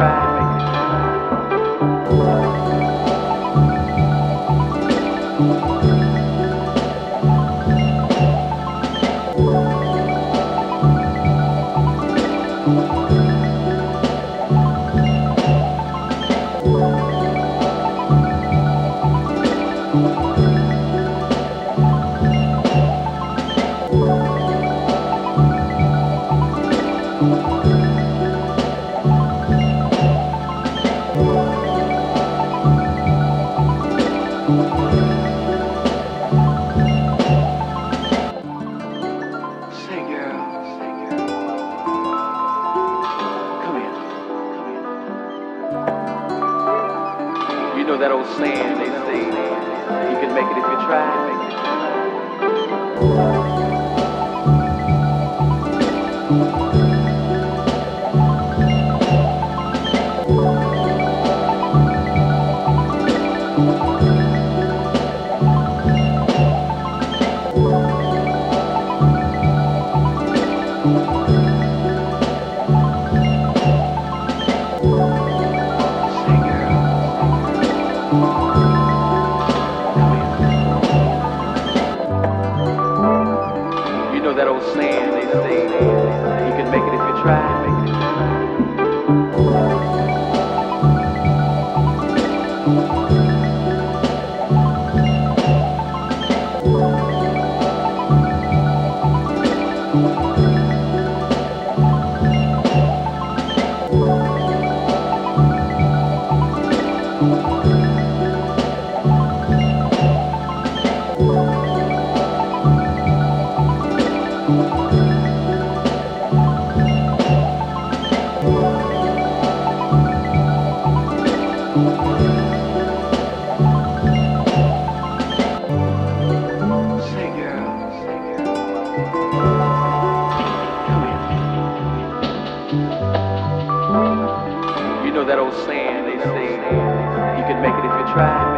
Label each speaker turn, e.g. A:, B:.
A: make that old saying they say you can make it if you try. You know that old saying, they say, you can make it if you try.